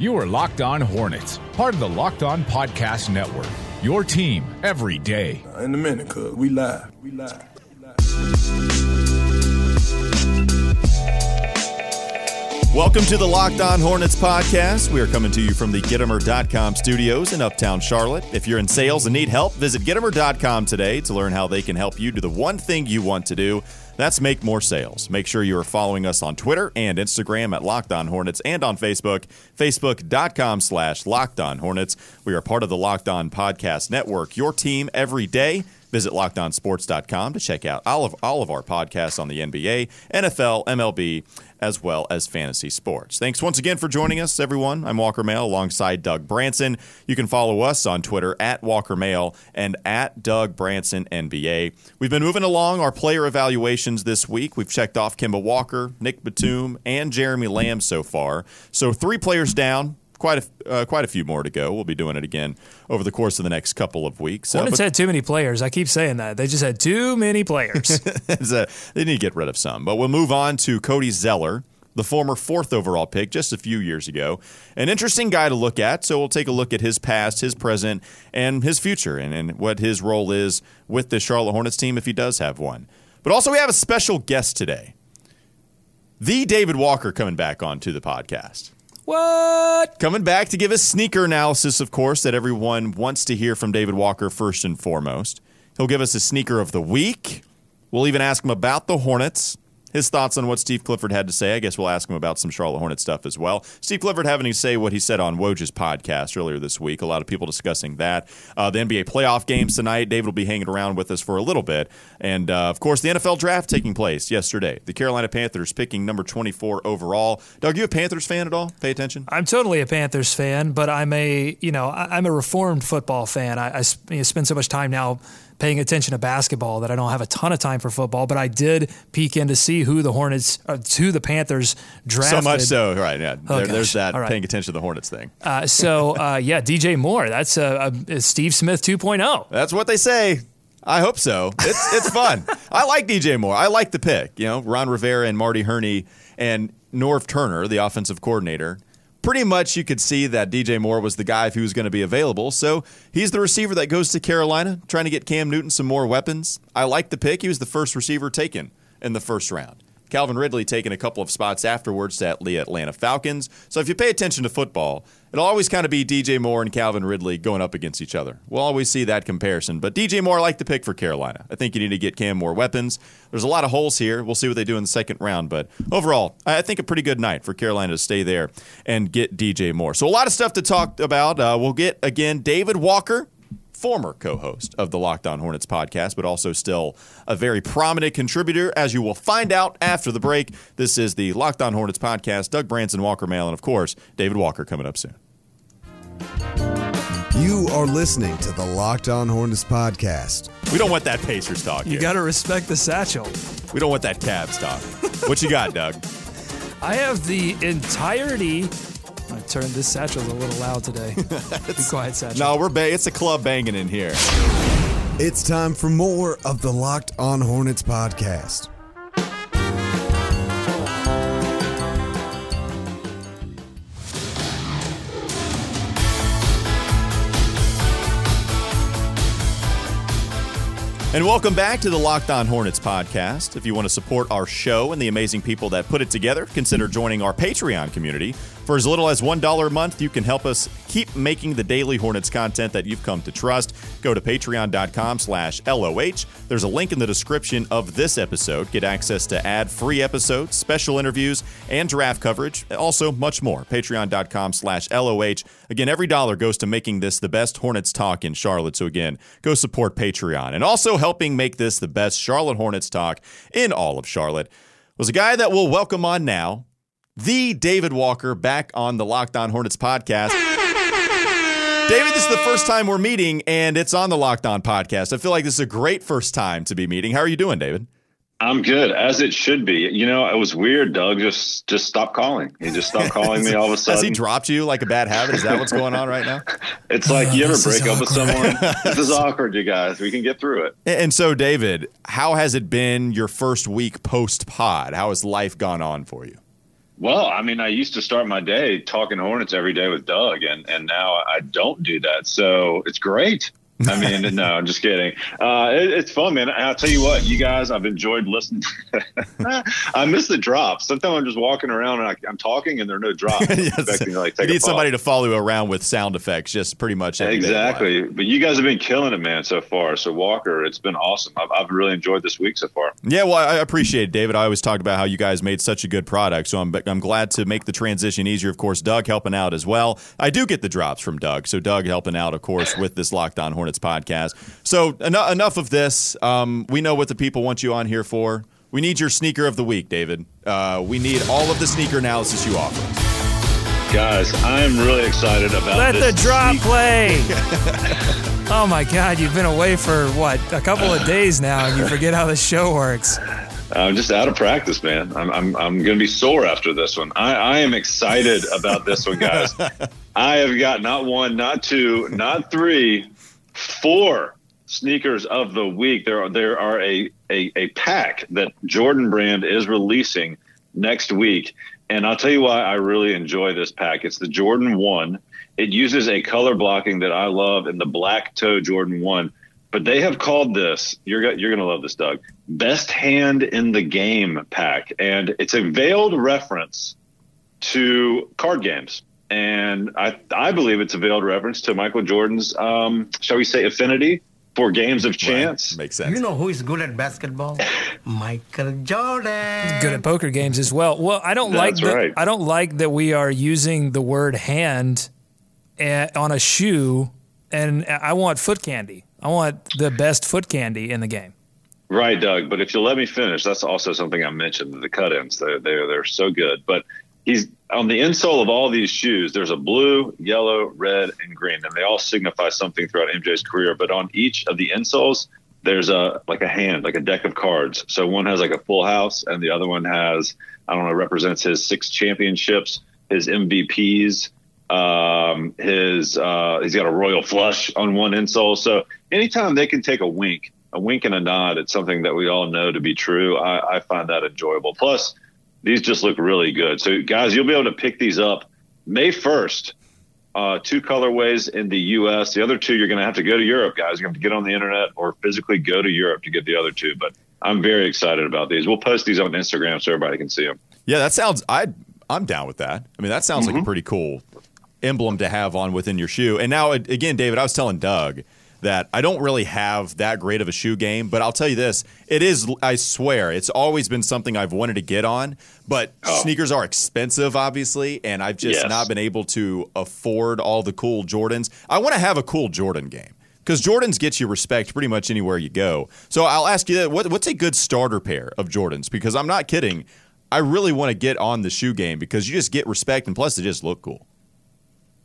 You are Locked On Hornets, part of the Locked On Podcast Network. Your team every day. Uh, in a minute, cuz we live. We live. Welcome to the Locked On Hornets podcast. We are coming to you from the Gittimer.com studios in Uptown Charlotte. If you're in sales and need help, visit Gittimer.com today to learn how they can help you do the one thing you want to do. That's make more sales. Make sure you are following us on Twitter and Instagram at Locked On Hornets and on Facebook, facebook.com slash Locked On Hornets. We are part of the Locked On Podcast Network, your team every day. Visit lockedonsports.com to check out all of all of our podcasts on the NBA, NFL, MLB, as well as fantasy sports. Thanks once again for joining us, everyone. I'm Walker Mail alongside Doug Branson. You can follow us on Twitter at Walker Mail and at Doug Branson NBA. We've been moving along our player evaluations this week. We've checked off Kemba Walker, Nick Batum, and Jeremy Lamb so far. So three players down quite a uh, quite a few more to go. We'll be doing it again over the course of the next couple of weeks. Uh, Hornets had too many players. I keep saying that they just had too many players. a, they need to get rid of some. But we'll move on to Cody Zeller. The former fourth overall pick just a few years ago. An interesting guy to look at. So we'll take a look at his past, his present, and his future, and, and what his role is with the Charlotte Hornets team if he does have one. But also, we have a special guest today. The David Walker coming back onto the podcast. What? Coming back to give us sneaker analysis, of course, that everyone wants to hear from David Walker first and foremost. He'll give us a sneaker of the week. We'll even ask him about the Hornets his thoughts on what Steve Clifford had to say. I guess we'll ask him about some Charlotte Hornet stuff as well. Steve Clifford having to say what he said on Woj's podcast earlier this week. A lot of people discussing that. Uh, the NBA playoff games tonight. David will be hanging around with us for a little bit. And uh, of course, the NFL draft taking place yesterday. The Carolina Panthers picking number 24 overall. Doug, you a Panthers fan at all? Pay attention. I'm totally a Panthers fan, but I'm a you know I'm a reformed football fan. I, I spend so much time now paying attention to basketball that I don't have a ton of time for football, but I did peek in to see who the Hornets, uh, who the Panthers drafted. So much so, right? Yeah, oh, there, there's that right. paying attention to the Hornets thing. Uh, so uh, yeah, DJ Moore, that's a, a Steve Smith 2.0. That's what they say. I hope so. It's it's fun. I like DJ Moore. I like the pick. You know, Ron Rivera and Marty Hurney and Norv Turner, the offensive coordinator pretty much you could see that DJ Moore was the guy who was going to be available. So he's the receiver that goes to Carolina, trying to get Cam Newton some more weapons. I like the pick. He was the first receiver taken in the first round. Calvin Ridley taking a couple of spots afterwards at the Atlanta Falcons. So if you pay attention to football, it'll always kind of be DJ Moore and Calvin Ridley going up against each other. We'll always see that comparison. But DJ Moore, I like the pick for Carolina. I think you need to get Cam more weapons. There's a lot of holes here. We'll see what they do in the second round. But overall, I think a pretty good night for Carolina to stay there and get DJ Moore. So a lot of stuff to talk about. Uh, we'll get, again, David Walker former co host of the Locked On Hornets podcast, but also still a very prominent contributor, as you will find out after the break. This is the Locked On Hornets podcast. Doug Branson, Walker Mail, and of course, David Walker coming up soon. You are listening to the Locked On Hornets podcast. We don't want that Pacers talk. You got to respect the satchel. We don't want that Cavs talk. what you got, Doug? I have the entirety I turned this satchel's a little loud today. Be quiet, satchel. No, we're ba- it's a club banging in here. It's time for more of the Locked On Hornets podcast. And welcome back to the Locked On Hornets podcast. If you want to support our show and the amazing people that put it together, consider joining our Patreon community. For as little as $1 a month, you can help us keep making the daily Hornets content that you've come to trust. Go to patreon.com slash LOH. There's a link in the description of this episode. Get access to ad-free episodes, special interviews, and draft coverage. Also, much more. Patreon.com slash LOH. Again, every dollar goes to making this the best Hornets talk in Charlotte. So again, go support Patreon. And also helping make this the best Charlotte Hornets talk in all of Charlotte was a guy that we'll welcome on now the David Walker back on the Locked On Hornets podcast. David, this is the first time we're meeting, and it's on the Locked On podcast. I feel like this is a great first time to be meeting. How are you doing, David? I'm good, as it should be. You know, it was weird. Doug just just stopped calling. He just stopped calling me all of a sudden. Has he dropped you like a bad habit? Is that what's going on right now? it's like you oh, ever break up with someone. this is awkward, you guys. We can get through it. And so, David, how has it been your first week post pod? How has life gone on for you? Well, I mean, I used to start my day talking Hornets every day with Doug, and and now I don't do that. So it's great. I mean, no, I'm just kidding. Uh, it, it's fun, man. I'll tell you what, you guys, I've enjoyed listening. I miss the drops. Sometimes I'm just walking around and I, am talking and there are no drops. yes. To, like, you need somebody to follow you around with sound effects, just pretty much. Exactly. But you guys have been killing it, man, so far. So Walker, it's been awesome. I've, I've really enjoyed this week so far. Yeah, well, I appreciate it, David. I always talked about how you guys made such a good product. So I'm, I'm glad to make the transition easier. Of course, Doug helping out as well. I do get the drops from Doug. So Doug helping out, of course, with this Locked On Hornets podcast. So en- enough of this. Um, we know what the people want you on here for. We need your sneaker of the week, David. Uh, we need all of the sneaker analysis you offer. Guys, I'm really excited about Let this the drop sneak- play. oh my God, you've been away for what a couple of days now, and you forget how the show works. I'm just out of practice, man. I'm I'm, I'm going to be sore after this one. I, I am excited about this one, guys. I have got not one, not two, not three, four sneakers of the week. There are there are a, a, a pack that Jordan Brand is releasing next week. And I'll tell you why I really enjoy this pack. It's the Jordan 1. It uses a color blocking that I love in the black toe Jordan 1. But they have called this, you're, you're to love this, Doug, best hand in the game pack. And it's a veiled reference to card games. And I, I believe it's a veiled reference to Michael Jordan's, um, shall we say, affinity for games of chance. Right. Makes sense. You know who is good at basketball? Michael Jordan. Good at poker games as well. Well, I don't like that. right. I don't like that we are using the word hand eh, on a shoe, and I want foot candy. I want the best foot candy in the game. Right, Doug. But if you'll let me finish, that's also something I mentioned. The cut-ins, they're they're, they're so good. But he's on the insole of all these shoes. There's a blue, yellow, red, and green, and they all signify something throughout MJ's career. But on each of the insoles, there's a like a hand, like a deck of cards. So one has like a full house, and the other one has I don't know represents his six championships, his MVPs, um, his uh, he's got a royal flush on one insole. So anytime they can take a wink, a wink and a nod, it's something that we all know to be true. I, I find that enjoyable. Plus, these just look really good. So guys, you'll be able to pick these up May first. Uh, two colorways in the U.S. The other two, you're going to have to go to Europe, guys. You're going to have to get on the internet or physically go to Europe to get the other two. But I'm very excited about these. We'll post these on Instagram so everybody can see them. Yeah, that sounds. I I'm down with that. I mean, that sounds Mm-hmm. like a pretty cool emblem to have on within your shoe. And now, again, David, I was telling Doug that I don't really have that great of a shoe game, but I'll tell you this: it is. I swear, it's always been something I've wanted to get on. But oh. sneakers are expensive, obviously, and I've just Oh. Yes. not been able to afford all the cool Jordans. I want to have a cool Jordan game. Because Jordans get you respect pretty much anywhere you go. So I'll ask you that: what, what's a good starter pair of Jordans? Because I'm not kidding. I really want to get on the shoe game because you just get respect, and plus they just look cool.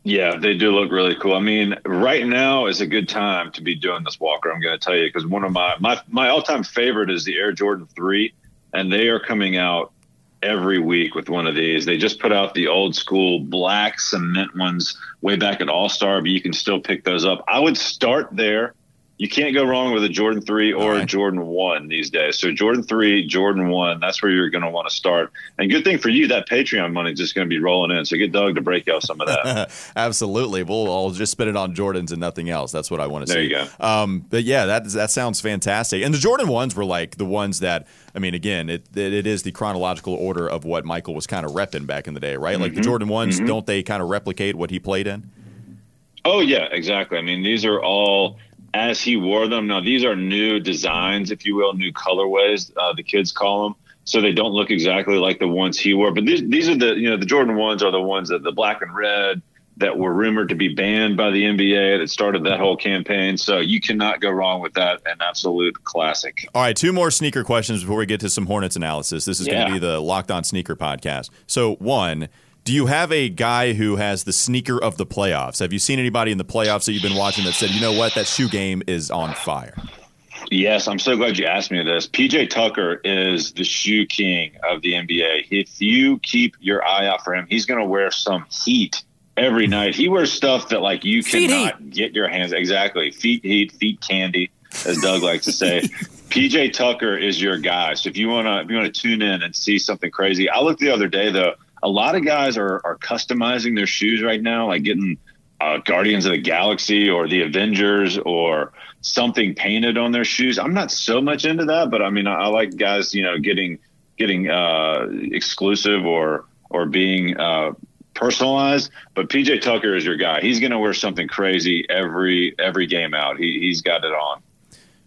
Yeah, they do look really cool. I mean, right now is a good time to be doing this Walker. I'm going to tell you because one of my my my all time favorite is the Air Jordan Three, and they are coming out every week with one of these. They just put out the old school black cement ones way back at All Star, but you can still pick those up. I would start there. You can't go wrong with a Jordan 3 or a Jordan 1 these days. So Jordan 3, Jordan 1, that's where you're going to want to start. And good thing for you, that Patreon money is just going to be rolling in. So get Doug to break out some of that. Absolutely. We'll I'll just spend it on Jordans and nothing else. That's what I want to see. There you go. Um, but yeah, that that sounds fantastic. And the Jordan ones were like the ones that I mean, again, it it, it is the chronological order of what Michael was kind of repping back in the day, right? Mm-hmm. Like the Jordan ones, don't they kind of replicate what he played in? Oh yeah, exactly. I mean, these are all as he wore them. Now these are new designs, if you will, new colorways. Uh, the kids call them, so they don't look exactly like the ones he wore. But these these are the you know the Jordan ones are the ones that the black and red that were rumored to be banned by the NBA that started that whole campaign. So you cannot go wrong with that. An absolute classic. All right, two more sneaker questions before we get to some Hornets analysis. This is going to be the Locked On Sneaker podcast. So, one, do you have a guy who has the sneaker of the playoffs? Have you seen anybody in the playoffs that you've been watching that said, you know what, that shoe game is on fire? Yes, I'm so glad you asked me this. PJ Tucker is the shoe king of the NBA. If you keep your eye out for him, he's going to wear some heat every night. He wears stuff that like you Feet cannot get your hands exactly. Feet heat, feet candy, as Doug likes to say. PJ Tucker is your guy. So if you want to if you want to tune in and see something crazy, I looked the other day though. A lot of guys are are customizing their shoes right now, like getting uh, Guardians of the Galaxy or the Avengers or something painted on their shoes. I'm not so much into that, but I mean, I, I like guys, you know, getting getting uh, exclusive or or being uh, personalized. But PJ Tucker is your guy. He's going to wear something crazy every every game out. He he's got it on.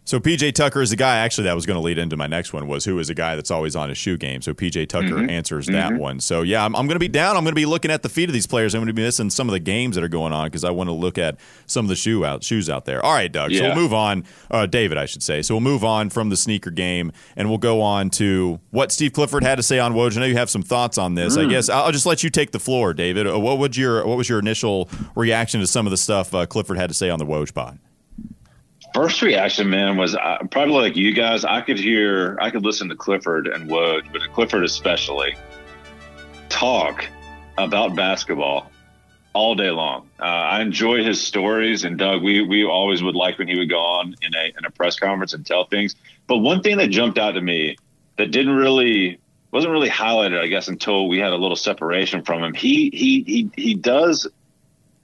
So PJ Tucker is the guy. Actually, that was going to lead into my next one. Was who is a guy that's always on his shoe game. So PJ Tucker Mm-hmm. answers that one. So yeah, I'm, I'm going to be down. I'm going to be looking at the feet of these players. I'm going to be missing some of the games that are going on because I want to look at some of the shoe out shoes out there. All right, Doug. So we'll move on. Uh, David, I should say. So we'll move on from the sneaker game and we'll go on to what Steve Clifford had to say on Woj. I know you have some thoughts on this. I guess I'll just let you take the floor, David. Uh, What would your what was your initial reaction to some of the stuff uh, Clifford had to say on the Woj pod? First reaction, man, was uh, probably like you guys. I could hear, I could listen to Clifford and Woj, but Clifford especially, talk about basketball all day long. Uh, I enjoy his stories, and Doug, we we always would like when he would go on in a in a press conference and tell things. But one thing that jumped out to me that didn't really wasn't really highlighted, I guess, until we had a little separation from him. He he he he does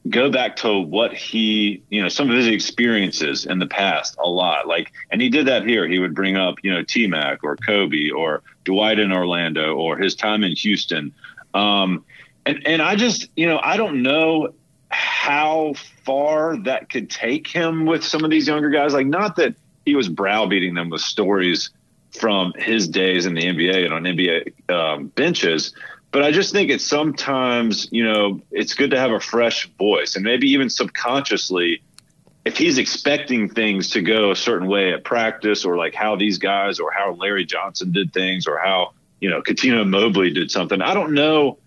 go back to what he, you know, some of his experiences in the past a lot. Like, and he did that here. He would bring up, you know, T Mac or Kobe or Dwight in Orlando or his time in Houston. Um, and, and I just, you know, I don't know how far that could take him with some of these younger guys. Like, not that he was browbeating them with stories from his days in the NBA and on NBA um, benches, but I just think it's sometimes, you know, it's good to have a fresh voice and maybe even subconsciously, if he's expecting things to go a certain way at practice or like how these guys or how Larry Johnson did things or how, you know, Cuttino Mobley did something. I don't know.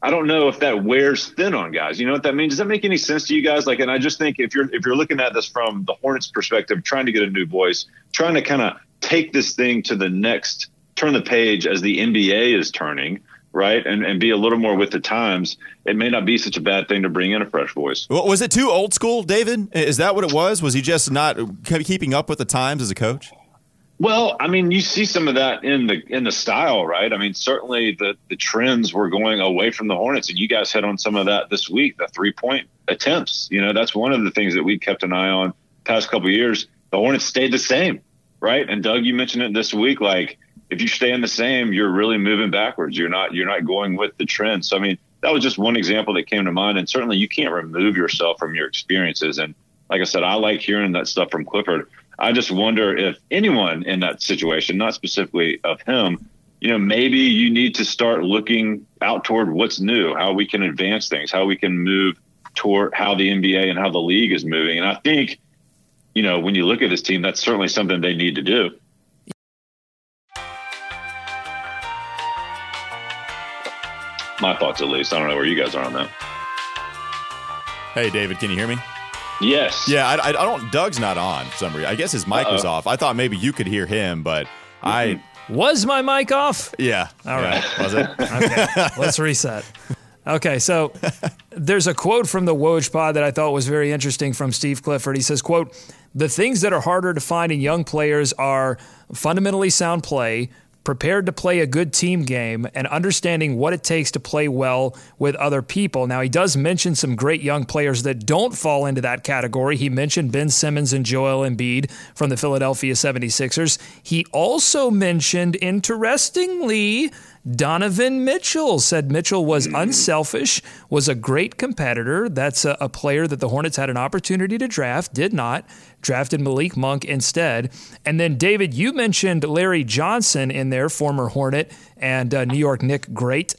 I don't know if that wears thin on guys. You know what that means? Does that make any sense to you guys? Like, and I just think if you're if you're looking at this from the Hornets perspective, trying to get a new voice, trying to kind of take this thing to the next, turn the page as the NBA is turning, right, and and be a little more with the times. It may not be such a bad thing to bring in a fresh voice. Well, Was it too old school, David? Is that what it was? Was he just not keeping up with the times as a coach? Well, I mean, you see some of that in the in the style, right? I mean, certainly the the trends were going away from the Hornets, and you guys hit on some of that this week. The three point attempts, you know, that's one of the things that we kept an eye on past couple of years. The Hornets stayed the same, right? And Doug, you mentioned it this week. Like, if you stay in the same, you're really moving backwards. You're not you're not going with the trend. So, I mean, that was just one example that came to mind. And certainly, you can't remove yourself from your experiences. And like I said, I like hearing that stuff from Clifford. I just wonder if anyone in that situation, not specifically of him, you know, maybe you need to start looking out toward what's new, how we can advance things, how we can move toward how the NBA and how the league is moving. And I think, you know, when you look at this team, that's certainly something they need to do. My thoughts, at least. I don't know where you guys are on that. Hey, David, can you hear me? Yes. Yeah, I, I, I don't. Doug's not on for some reason. I guess his mic was Uh-oh. off. I thought maybe you could hear him, but I. Was my mic off? Yeah. All yeah. right. Was it? Okay, let's reset. Okay, so there's a quote from the Woj pod that I thought was very interesting from Steve Clifford. He says, quote, the things that are harder to find in young players are fundamentally sound play, prepared to play a good team game, and understanding what it takes to play well with other people. Now, he does mention some great young players that don't fall into that category. He mentioned Ben Simmons and Joel Embiid from the Philadelphia 76ers. He also mentioned, interestingly, Donovan Mitchell said Mitchell was unselfish, was a great competitor. That's a, a player that the Hornets had an opportunity to draft, did not, drafted Malik Monk instead. And then, David, you mentioned Larry Johnson in there, former Hornet and uh, New York Knick great.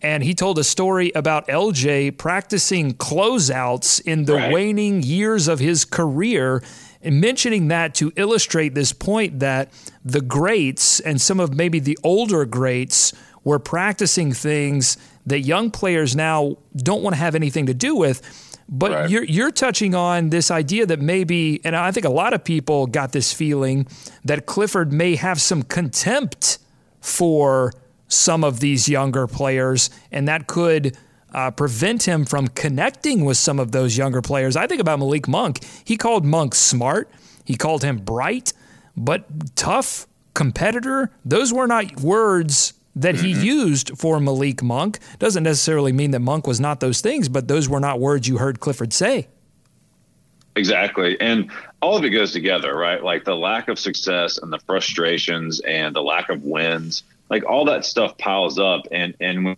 And he told a story about LJ practicing closeouts in the Right. waning years of his career and mentioning that to illustrate this point that the greats and some of maybe the older greats were practicing things that young players now don't want to have anything to do with. But Right. you're you're touching on this idea that maybe, and I think a lot of people got this feeling that Clifford may have some contempt for some of these younger players, and that could uh, prevent him from connecting with some of those younger players. I think about Malik Monk. He called Monk smart. He called him bright, but tough competitor. Those were not words that he Mm-hmm. used for Malik Monk. Doesn't necessarily mean that Monk was not those things, but those were not words you heard Clifford say. Exactly. And all of it goes together, right? Like the lack of success and the frustrations and the lack of wins, like all that stuff piles up and and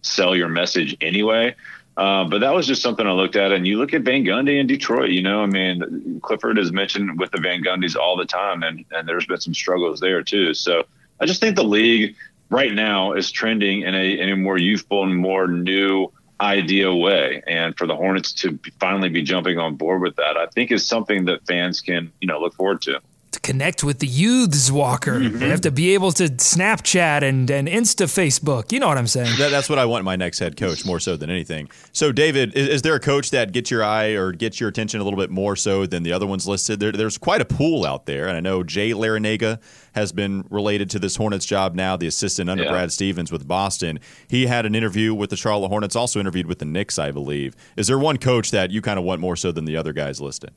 sell your message anyway. Uh, but that was just something I looked at. And you look at Van Gundy in Detroit, you know, I mean, Clifford is mentioned with the Van Gundys all the time, and, and there's been some struggles there too. So I just think the league right now is trending in a, in a more youthful and more new idea way. And for the Hornets to finally be jumping on board with that, I think is something that fans can, you know, look forward to. To connect with the youths, Walker, mm-hmm. they have to be able to Snapchat and, and Insta Facebook. You know what I'm saying? That, that's what I want my next head coach more so than anything. So, David, is, is there a coach that gets your eye or gets your attention a little bit more so than the other ones listed? There, there's quite a pool out there, and I know Jay Larranaga has been related to this Hornets job now, the assistant under Yeah. Brad Stevens with Boston. He had an interview with the Charlotte Hornets, also interviewed with the Knicks, I believe. Is there one coach that you kind of want more so than the other guys listed?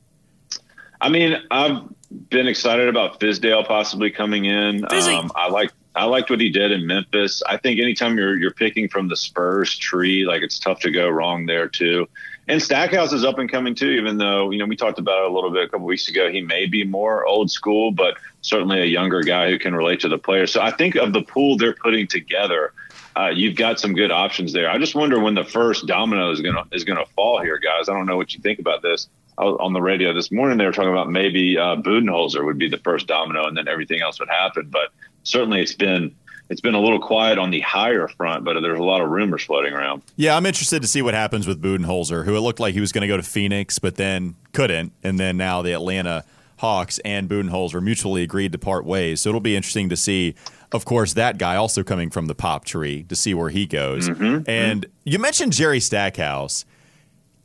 I mean, I've been excited about Fizdale possibly coming in. Um, I like I liked what he did in Memphis. I think anytime you're you're picking from the Spurs tree, like it's tough to go wrong there too. And Stackhouse is up and coming too, even though you know we talked about it a little bit a couple weeks ago. He may be more old school, but certainly a younger guy who can relate to the players. So I think of the pool they're putting together. Uh, you've got some good options there. I just wonder when the first domino is gonna is gonna fall here, guys. I don't know what you think about this. On the radio this morning. They were talking about maybe uh, Budenholzer would be the first domino, and then everything else would happen. But certainly, it's been it's been a little quiet on the higher front, but there's a lot of rumors floating around. Yeah, I'm interested to see what happens with Budenholzer, who it looked like he was going to go to Phoenix, but then couldn't, and then now the Atlanta Hawks and Budenholzer mutually agreed to part ways. So it'll be interesting to see, of course, that guy also coming from the pop tree to see where he goes. And you mentioned Jerry Stackhouse.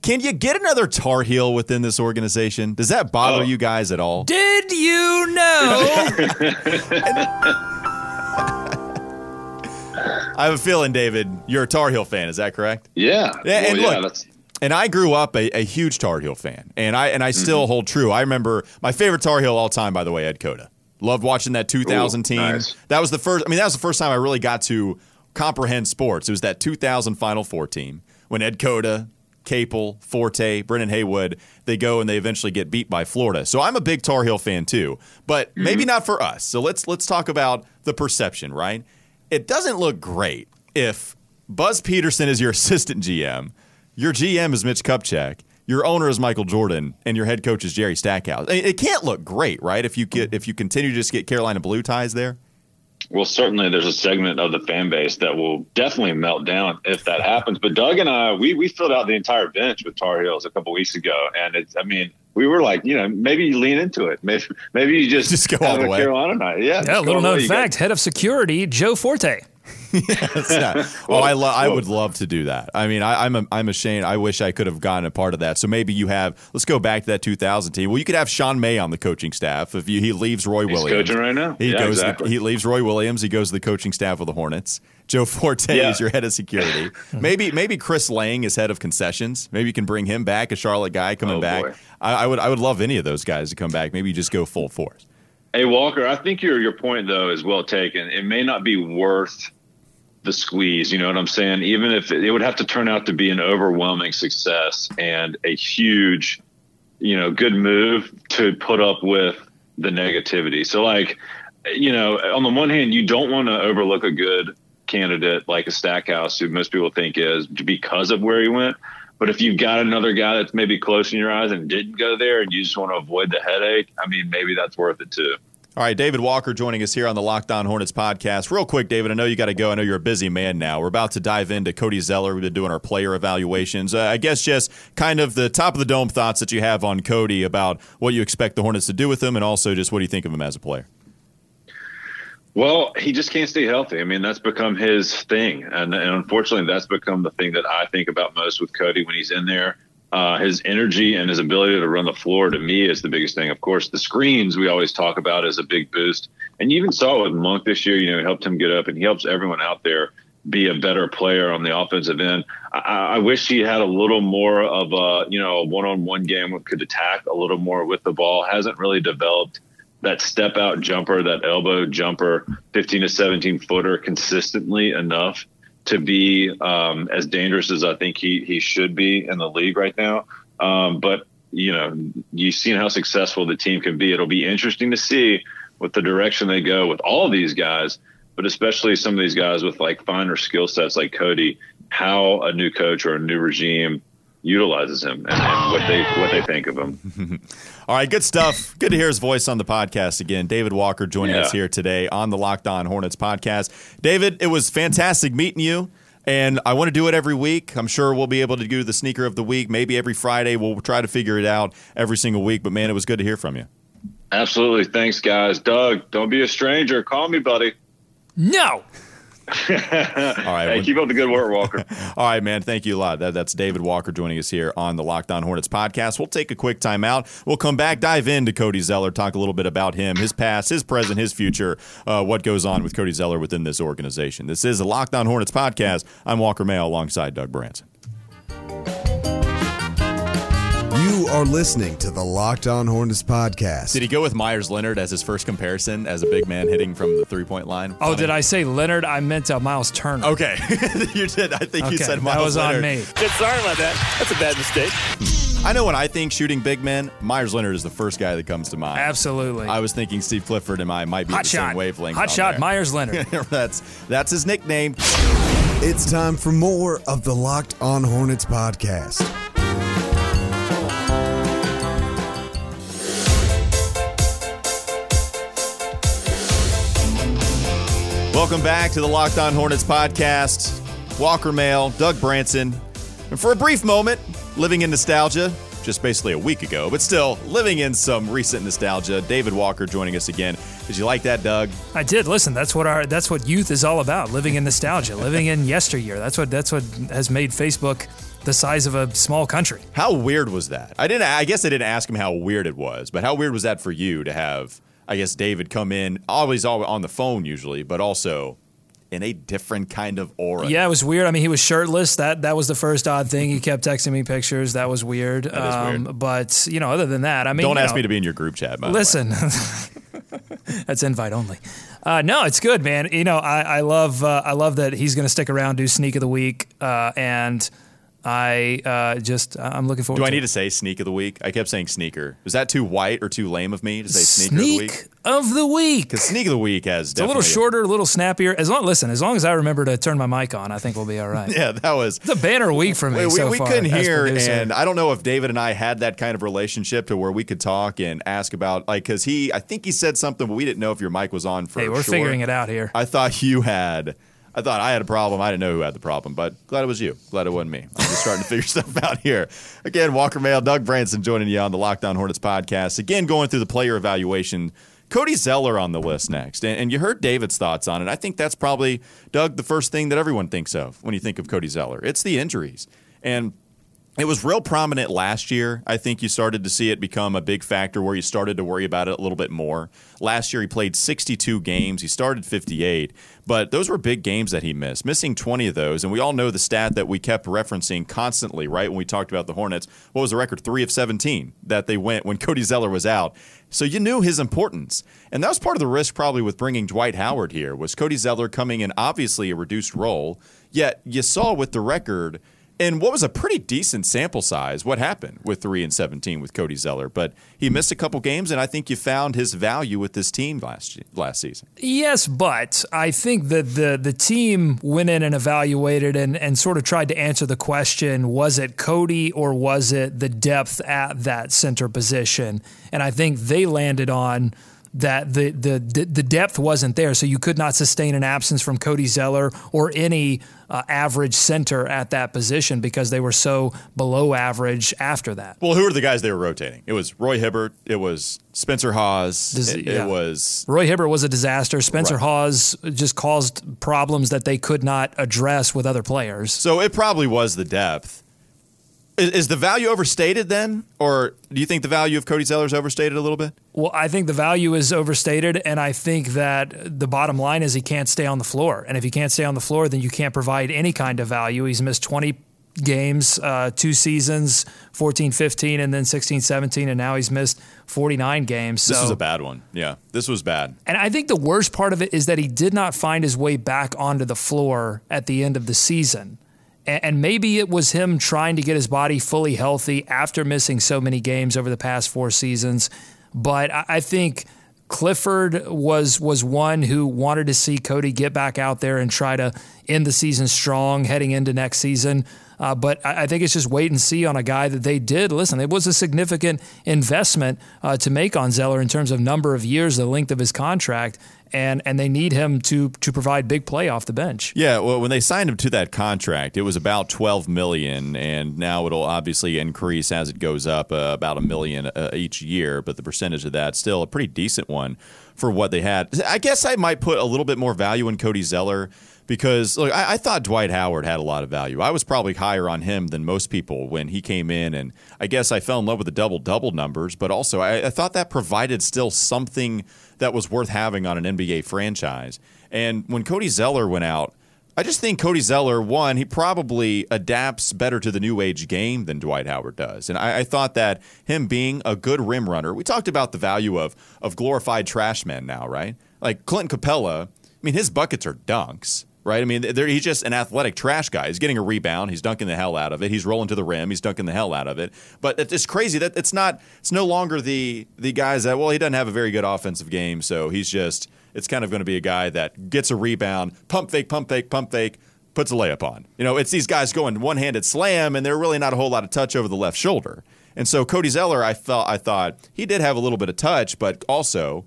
Can you get another Tar Heel within this organization? Does that bother Oh. you guys at all? Did you know? I have a feeling, David, you're a Tar Heel fan. Is that correct? Yeah, Yeah, and Well, yeah, look, that's and I grew up a, a huge Tar Heel fan, and I and I mm-hmm. still hold true. I remember my favorite Tar Heel all time, by the way, Ed Cota. Loved watching that 2000 Ooh, team. nice. That was the first. I mean, that was the first time I really got to comprehend sports. It was that 2000 Final Four team when Ed Cota, Capel, Forte, Brendan Haywood, they go and they eventually get beat by Florida. So I'm a big Tar Heel fan too, but mm-hmm. maybe not for us. So let's let's talk about the perception, right? It doesn't look great if Buzz Peterson is your assistant GM, your GM is Mitch Kupchak, your owner is Michael Jordan, and your head coach is Jerry Stackhouse. It can't look great, right? If you get if you continue to just get Carolina blue ties there. Well, certainly there's a segment of the fan base that will definitely melt down if that happens. But Doug and I, we, we filled out the entire bench with Tar Heels a couple weeks ago. And it's, I mean, we were like, you know, maybe you lean into it. Maybe, maybe you just, Just go have all the a way. Carolina night. Yeah. yeah, go little all the way. known You got- fact head of security, Joe Forte. It's not- oh, I lo- I would love to do that. I mean, I, I'm a, I'm ashamed. I wish I could have gotten a part of that. So maybe you have. Let's go back to that 2000 team. Well, you could have Sean May on the coaching staff if you, he leaves Roy He's Williams. coaching right now. He Yeah, goes. exactly. he leaves Roy Williams. He goes to the coaching staff of the Hornets. Joe Forte Yeah. is your head of security. maybe maybe Chris Lang is head of concessions. Maybe you can bring him back, a Charlotte guy coming Oh, back. I, I would I would love any of those guys to come back. Maybe you just go full force. Hey Walker, I think your your point though is well taken. It may not be worth the squeeze, you know what I'm saying? Even if it, would have to turn out to be an overwhelming success and a huge, you know, good move to put up with the negativity. So like, you know, on the one hand, you don't want to overlook a good candidate like a Stackhouse, who most people think is because of where he went. But if you've got another guy that's maybe close in your eyes and didn't go there, and you just want to avoid the headache, I mean, maybe that's worth it too. All right, David Walker joining us here on the Locked On Hornets podcast. Real quick, David, I know you got to go. I know you're a busy man now. We're about to dive into Cody Zeller. We've been doing our player evaluations. Uh, I guess just kind of the top of the dome thoughts that you have on Cody about what you expect the Hornets to do with him, and also just what do you think of him as a player. Well, he just can't stay healthy. I mean, that's become his thing, and, and unfortunately, that's become the thing that I think about most with Cody when he's in there. Uh, his energy and his ability to run the floor to me is the biggest thing. Of course, the screens we always talk about is a big boost, and you even saw it with Monk this year. You know, he helped him get up, and he helps everyone out there be a better player on the offensive end. I, I wish he had a little more of a you know a one-on-one game, could attack a little more with the ball. Hasn't really developed that step out jumper, that elbow jumper, 15 to 17 footer consistently enough to be um, as dangerous as I think he he should be in the league right now. Um, but you know, you've seen how successful the team can be. It'll be interesting to see what the direction they go with all these guys, but especially some of these guys with like finer skill sets like Cody, how a new coach or a new regime utilizes him and, and what they what they think of him. All right, good stuff. Good to hear his voice on the podcast again. David Walker joining Yeah. us here today on the Locked On Hornets podcast. David, it was fantastic meeting you. And I want to do it every week. I'm sure we'll be able to do the sneaker of the week. Maybe every Friday. We'll try to figure it out every single week. But man, it was good to hear from you. Absolutely. Thanks, guys. Doug, don't be a stranger. Call me, buddy. No. All right. Hey, keep up the good work, Walker. All right, man. Thank you a lot. That, that's David Walker joining us here on the Locked On Hornets podcast. We'll take a quick timeout. We'll come back, dive into Cody Zeller, talk a little bit about him, his past, his present, his future, uh, what goes on with Cody Zeller within this organization. This is the Locked On Hornets podcast. I'm Walker Mayo alongside Doug Branson. You are listening to the Locked On Hornets podcast. Did he go with Meyers Leonard as his first comparison as a big man hitting from the three point line? Oh, did I say Leonard? I meant uh, Miles Turner. Okay, you did. I think you said Miles that was Leonard. on me. Sorry about that. That's a bad mistake. I know when I think shooting big men, Meyers Leonard is the first guy that comes to mind. Absolutely. I was thinking Steve Clifford and I might be Hot the shot. same wavelength. Hot shot. there. Meyers Leonard. that's that's his nickname. It's time for more of the Locked On Hornets podcast. Welcome back to the Locked On Hornets podcast. Walker Mail, Doug Branson. And for a brief moment, living in nostalgia, just basically a week ago, but still living in some recent nostalgia. David Walker joining us again. Did you like that, Doug? I did. Listen, that's what our that's what youth is all about. Living in nostalgia, living in yesteryear. That's what that's what has made Facebook the size of a small country. How weird was that? I didn't. I guess I didn't ask him how weird it was, but how weird was that for you to have? I guess David come in always all on the phone usually, but also in a different kind of aura. Yeah, it was weird. I mean, he was shirtless. That that was the first odd thing. He kept texting me pictures. That was weird. That is weird. Um, But you know, other than that, I mean, Don't ask know, me to be in your group chat. By the way. Listen, that's invite only. Uh, no, it's good, man. You know, I, I love uh, I love that he's going to stick around, do sneak of the week, uh, and I uh, just I'm looking forward. Do I need it. to say sneak of the week? I kept saying sneaker. Was that too white or too lame of me to say sneaker of the sneak week? of the week? Because sneak of the week has It's a little shorter, a little snappier. As long listen, as long as I remember to turn my mic on, I think we'll be all right. Yeah, that was. It's a banner week for me We, we, so we far. couldn't hear, and I don't know if David and I had that kind of relationship to where we could talk and ask about, like, because he, I think he said something, but we didn't know if your mic was on for hey, we're sure. figuring it out here. I thought you had. I thought I had a problem. I didn't know who had the problem, but glad it was you. Glad it wasn't me. I'm just starting to figure stuff out here. Again, Walker Mail, Doug Branson joining you on the Locked On Hornets podcast. Again, going through the player evaluation. Cody Zeller on the list next. And, and you heard David's thoughts on it. I think that's probably, Doug, the first thing that everyone thinks of when you think of Cody Zeller. It's the injuries. And it was real prominent last year. I think you started to see it become a big factor where you started to worry about it a little bit more. Last year, he played 62 games. He started 58, but those were big games that he missed, missing 20 of those. And we all know the stat that we kept referencing constantly, right? When we talked about the Hornets, what was the record? Three of 17 that they went when Cody Zeller was out. So you knew his importance. And that was part of the risk probably with bringing Dwight Howard here was Cody Zeller coming in obviously a reduced role. Yet you saw with the record and what was a pretty decent sample size what happened with 3 and 17 with Cody Zeller, but he missed a couple games and I think you found his value with this team last last season. Yes, but I think that the the team went in and evaluated and, and sort of tried to answer the question was it Cody or was it the depth at that center position? And I think they landed on that the the the depth wasn't there, so you could not sustain an absence from Cody Zeller or any uh, average center at that position because they were so below average after that. Well, who were the guys they were rotating? It was Roy Hibbert, it was Spencer Hawes, Does- it, yeah. it was Roy Hibbert was a disaster. Spencer Right. Hawes just caused problems that they could not address with other players. so it probably was the depth. Is, is the value overstated then, or do you think the value of Cody Zeller is overstated a little bit? Well, I think the value is overstated, and I think that the bottom line is he can't stay on the floor. And if he can't stay on the floor, then you can't provide any kind of value. He's missed 20 games, uh, two seasons, 14 15, and then 16 17, and now he's missed 49 games. This so- was a bad one. Yeah, this was bad. and I think the worst part of it is that he did not find his way back onto the floor at the end of the season. And maybe it was him trying to get his body fully healthy after missing so many games over the past four seasons. But I think Clifford was was one who wanted to see Cody get back out there and try to end the season strong heading into next season. Uh, but I I think it's just wait and see on a guy that they did. Listen, it was a significant investment uh, to make on Zeller in terms of number of years, the length of his contract, and and they need him to to provide big play off the bench. Yeah, well, when they signed him to that contract, it was about twelve million, and now it'll obviously increase as it goes up, uh, about a million uh, each year. But the percentage of that still a pretty decent one for what they had. I guess I might put a little bit more value in Cody Zeller because look, I, I thought Dwight Howard had a lot of value. I was probably higher on him than most people when he came in, and I guess I fell in love with the double double numbers. But also, I, I thought that provided still something that was worth having on an NBA franchise. And when Cody Zeller went out. I just think Cody Zeller, one, he probably adapts better to the new age game than Dwight Howard does. And I, I thought that him being a good rim runner, we talked about the value of of glorified trash men now, right? Like Clinton Capela, I mean, his buckets are dunks, right? I mean, he's just an athletic trash guy. He's getting a rebound, he's dunking the hell out of it, he's rolling to the rim, he's dunking the hell out of it. But it's crazy that it's not, it's no longer the the guys that, well, he doesn't have a very good offensive game, so he's just, it's kind of going to be a guy that gets a rebound, pump fake, pump fake, pump fake, puts a layup on. You know, it's these guys going one handed slam, and they're really not a whole lot of touch over the left shoulder. And so Cody Zeller, I felt, I thought he did have a little bit of touch, but also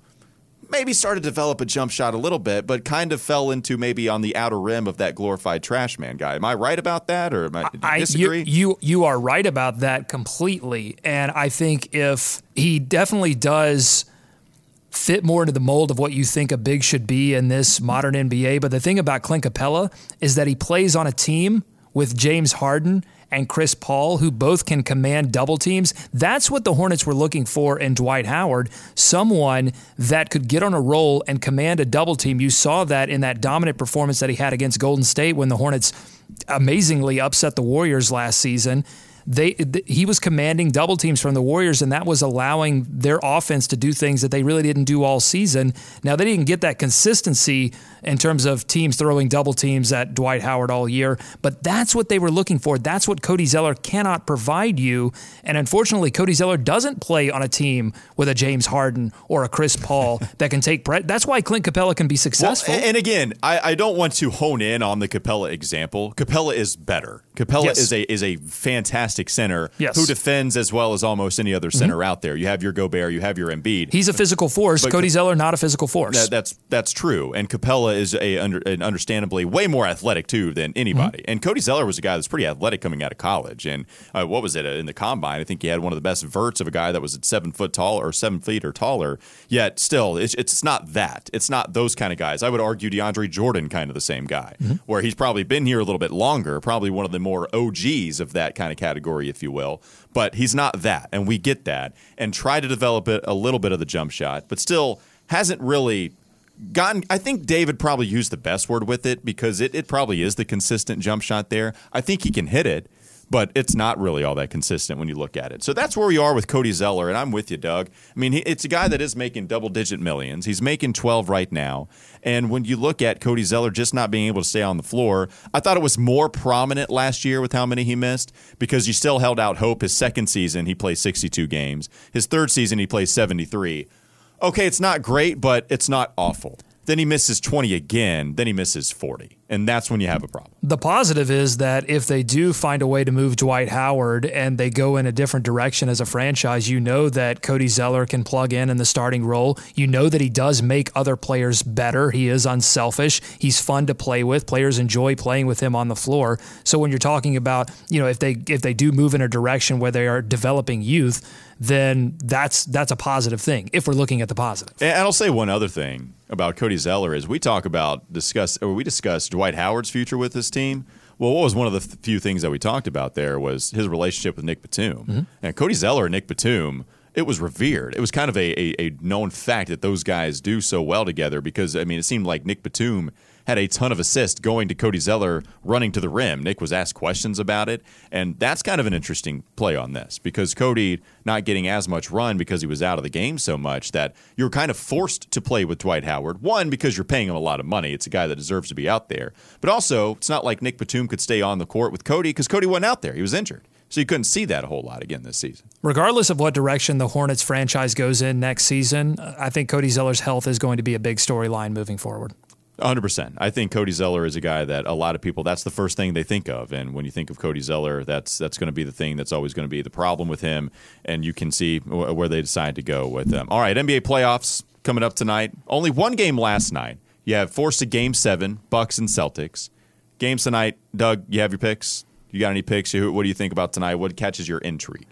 maybe started to develop a jump shot a little bit, but kind of fell into maybe on the outer rim of that glorified trash man guy. Am I right about that, or am I, do you I, you, disagree? you you are right about that completely, and I think if he definitely does fit more into the mold of what you think a big should be in this modern NBA. But the thing about Clint Capela is that he plays on a team with James Harden and Chris Paul, who both can command double teams. That's what the Hornets were looking for in Dwight Howard, someone that could get on a roll and command a double team. You saw that in that dominant performance that he had against Golden State when the Hornets amazingly upset the Warriors last season. They th- he was commanding double teams from the Warriors, and that was allowing their offense to do things that they really didn't do all season. Now they didn't get that consistency in terms of teams throwing double teams at Dwight Howard all year, but that's what they were looking for. That's what Cody Zeller cannot provide you, and unfortunately, Cody Zeller doesn't play on a team with a James Harden or a Chris Paul that can take. Pre- that's why Clint Capela can be Well, successful. and again, I, I don't want to hone in on the Capela example. Capela is better. Capela Yes. is a is a fantastic center Yes. Mm-hmm. who defends as well as almost any other center out there. You have your Gobert, you have your Embiid. He's a physical force. But- Cody Zeller, not a physical force. That, that's that's true, and Capela is a under, an understandably way more athletic too than anybody. Mm-hmm. And Cody Zeller was a guy that's pretty athletic coming out of college. And uh, what was it uh, in the combine? I think he had one of the best verts of a guy that was at seven foot tall or seven feet or taller. Yet still, it's, it's not that. It's not those kind of guys. I would argue DeAndre Jordan kind of the same guy, Mm-hmm. where he's probably been here a little bit longer, probably one of the more OGs of that kind of category, if you will. But he's not that, and we get that, and try to develop it a little bit of the jump shot, but still hasn't really gotten I think David probably used the best word with it because it, it probably is the consistent jump shot there. I think he can hit it, but it's not really all that consistent when you look at it. So that's where we are with Cody Zeller, and I'm with you, Doug. I mean, it's a guy that is making double digit millions. He's making 12 right now. And when you look at Cody Zeller just not being able to stay on the floor, I thought it was more prominent last year with how many he missed because you still held out hope. His second season, he played 62 games. His third season, he plays 73 okay, it's not great, but it's not awful. Then he misses 20 again, then he misses 40. And that's when you have a problem. The positive is that if they do find a way to move Dwight Howard and they go in a different direction as a franchise, you know that Cody Zeller can plug in in the starting role. You know that he does make other players better. He is unselfish. He's fun to play with. Players enjoy playing with him on the floor. So when you're talking about, you know, if they if they do move in a direction where they are developing youth, then that's that's a positive thing if we're looking at the positive. And I'll say one other thing about Cody Zeller is we talk about discuss or we discussed Dwight Howard's future with this team. Well, what was one of the few things that we talked about there was his relationship with Nick Batum. Mm-hmm. And Cody Zeller and Nick Batum, it was revered. It was kind of a, a, a known fact that those guys do so well together because I mean it seemed like Nick Batum had a ton of assists going to Cody Zeller running to the rim. Nick was asked questions about it, and that's kind of an interesting play on this because Cody not getting as much run because he was out of the game so much that you're kind of forced to play with Dwight Howard. One, because you're paying him a lot of money. It's a guy that deserves to be out there. But also, it's not like Nick Batum could stay on the court with Cody because Cody wasn't out there. He was injured. So you couldn't see that a whole lot again this season. Regardless of what direction the Hornets franchise goes in next season, I think Cody Zeller's health is going to be a big storyline moving forward. 100%. I think Cody Zeller is a guy that a lot of people that's the first thing they think of and when you think of Cody Zeller that's that's going to be the thing that's always going to be the problem with him and you can see where they decide to go with them. All right, NBA playoffs coming up tonight. Only one game last night. You have forced to game 7 Bucks and Celtics. Games tonight, Doug, you have your picks? You got any picks? What do you think about tonight? What catches your intrigue?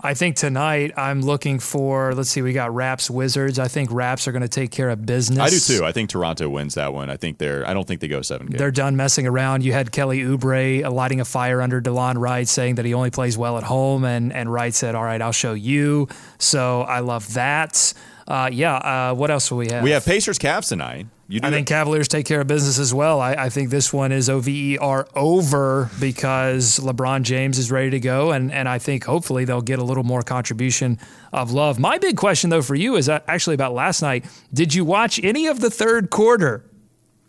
I think tonight I'm looking for. Let's see, we got Raps Wizards. I think Raps are going to take care of business. I do too. I think Toronto wins that one. I think they're. I don't think they go seven. Games. They're done messing around. You had Kelly Oubre lighting a fire under Delon Wright, saying that he only plays well at home, and and Wright said, "All right, I'll show you." So I love that. Uh, yeah. Uh, what else will we have? We have Pacers Cavs tonight. You I think Cavaliers take care of business as well. I, I, think this one is OVER over because LeBron James is ready to go, and, and I think hopefully they'll get a little more contribution of love. My big question, though, for you is uh, actually about last night. Did you watch any of the third quarter?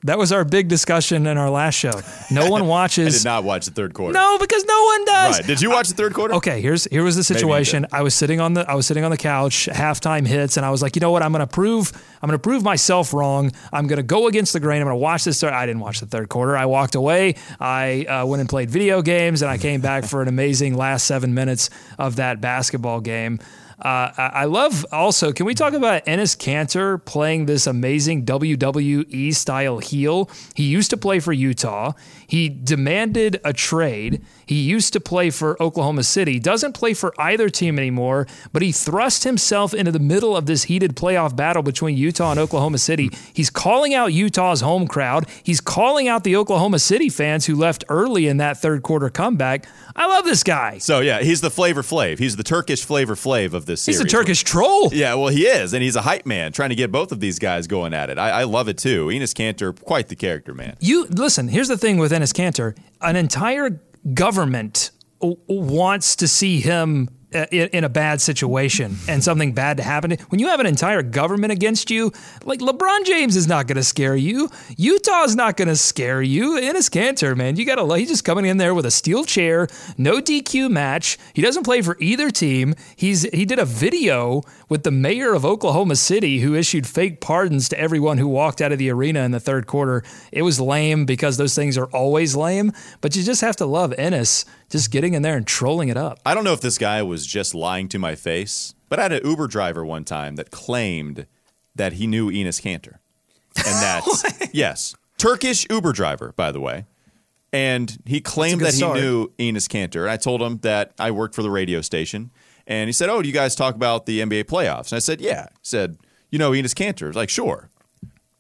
That was our big discussion in our last show. No one watches. I did not watch the third quarter. No, because no one does. Right. Did you watch the third quarter? Okay, here's here was the situation. I was sitting on the I was sitting on the couch, halftime hits, and I was like, you know what? I'm going to prove I'm going to prove myself wrong. I'm going to go against the grain. I'm going to watch this. I didn't watch the third quarter. I walked away. I uh, went and played video games, and I came back for an amazing last seven minutes of that basketball game. Uh, I love also, can we talk about Enes Kanter playing this amazing WWE style heel? He used to play for Utah. He demanded a trade. He used to play for Oklahoma City, doesn't play for either team anymore, but he thrust himself into the middle of this heated playoff battle between Utah and Oklahoma City. He's calling out Utah's home crowd. He's calling out the Oklahoma City fans who left early in that third quarter comeback. I love this guy. So, yeah, he's the flavor flav. He's the Turkish flavor flav of this series. He's a Turkish troll. Yeah, well, he is, and he's a hype man trying to get both of these guys going at it. I, I love it too. Enes Kanter, quite the character, man. You listen, here's the thing with Enes Kanter an entire government wants to see him Uh, in a bad situation and something bad to happen. When you have an entire government against you, like LeBron James is not going to scare you. Utah's not going to scare you. Enes Kanter, man, you got to. He's just coming in there with a steel chair, no DQ match. He doesn't play for either team. He's he did a video with the mayor of Oklahoma City who issued fake pardons to everyone who walked out of the arena in the third quarter. It was lame because those things are always lame, but you just have to love Enes just getting in there and trolling it up. I don't know if this guy was just lying to my face, but I had an Uber driver one time that claimed that he knew Enes Kanter. And that, yes, Turkish Uber driver, by the way. And he claimed that start. he knew Enes Kanter. And I told him that I worked for the radio station. And he said, Oh, do you guys talk about the NBA playoffs? And I said, Yeah. He said, You know Enes Kanter? I was like, Sure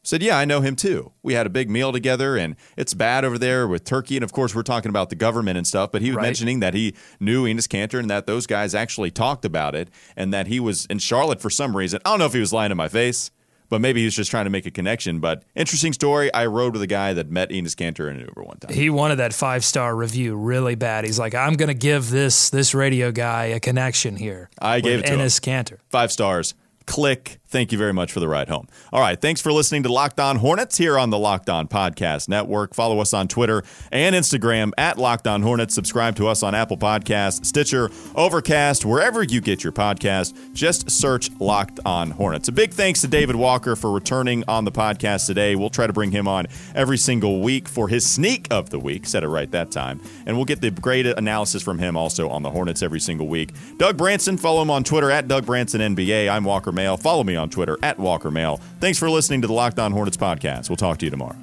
said, Yeah, I know him too. We had a big meal together, and it's bad over there with Turkey. And of course, we're talking about the government and stuff, but he was right. mentioning that he knew Enes Kanter and that those guys actually talked about it and that he was in Charlotte for some reason. I don't know if he was lying to my face, but maybe he was just trying to make a connection. But interesting story. I rode with a guy that met Enes Kanter in an Uber one time. He wanted that five star review really bad. He's like, I'm going to give this this radio guy a connection here. I gave it to Enes Kanter. Five stars. Click Thank you very much for the ride home. All right. Thanks for listening to Locked On Hornets here on the Locked On Podcast Network. Follow us on Twitter and Instagram at Locked On Hornets. Subscribe to us on Apple Podcasts, Stitcher, Overcast, wherever you get your podcast. Just search Locked On Hornets. A big thanks to David Walker for returning on the podcast today. We'll try to bring him on every single week for his sneak of the week. Said it right that time. And we'll get the great analysis from him also on the Hornets every single week. Doug Branson, follow him on Twitter at Doug Branson NBA. I'm Walker Mail. Follow me on Twitter at Walker Mail. Thanks for listening to the Locked On Hornets podcast. We'll talk to you tomorrow.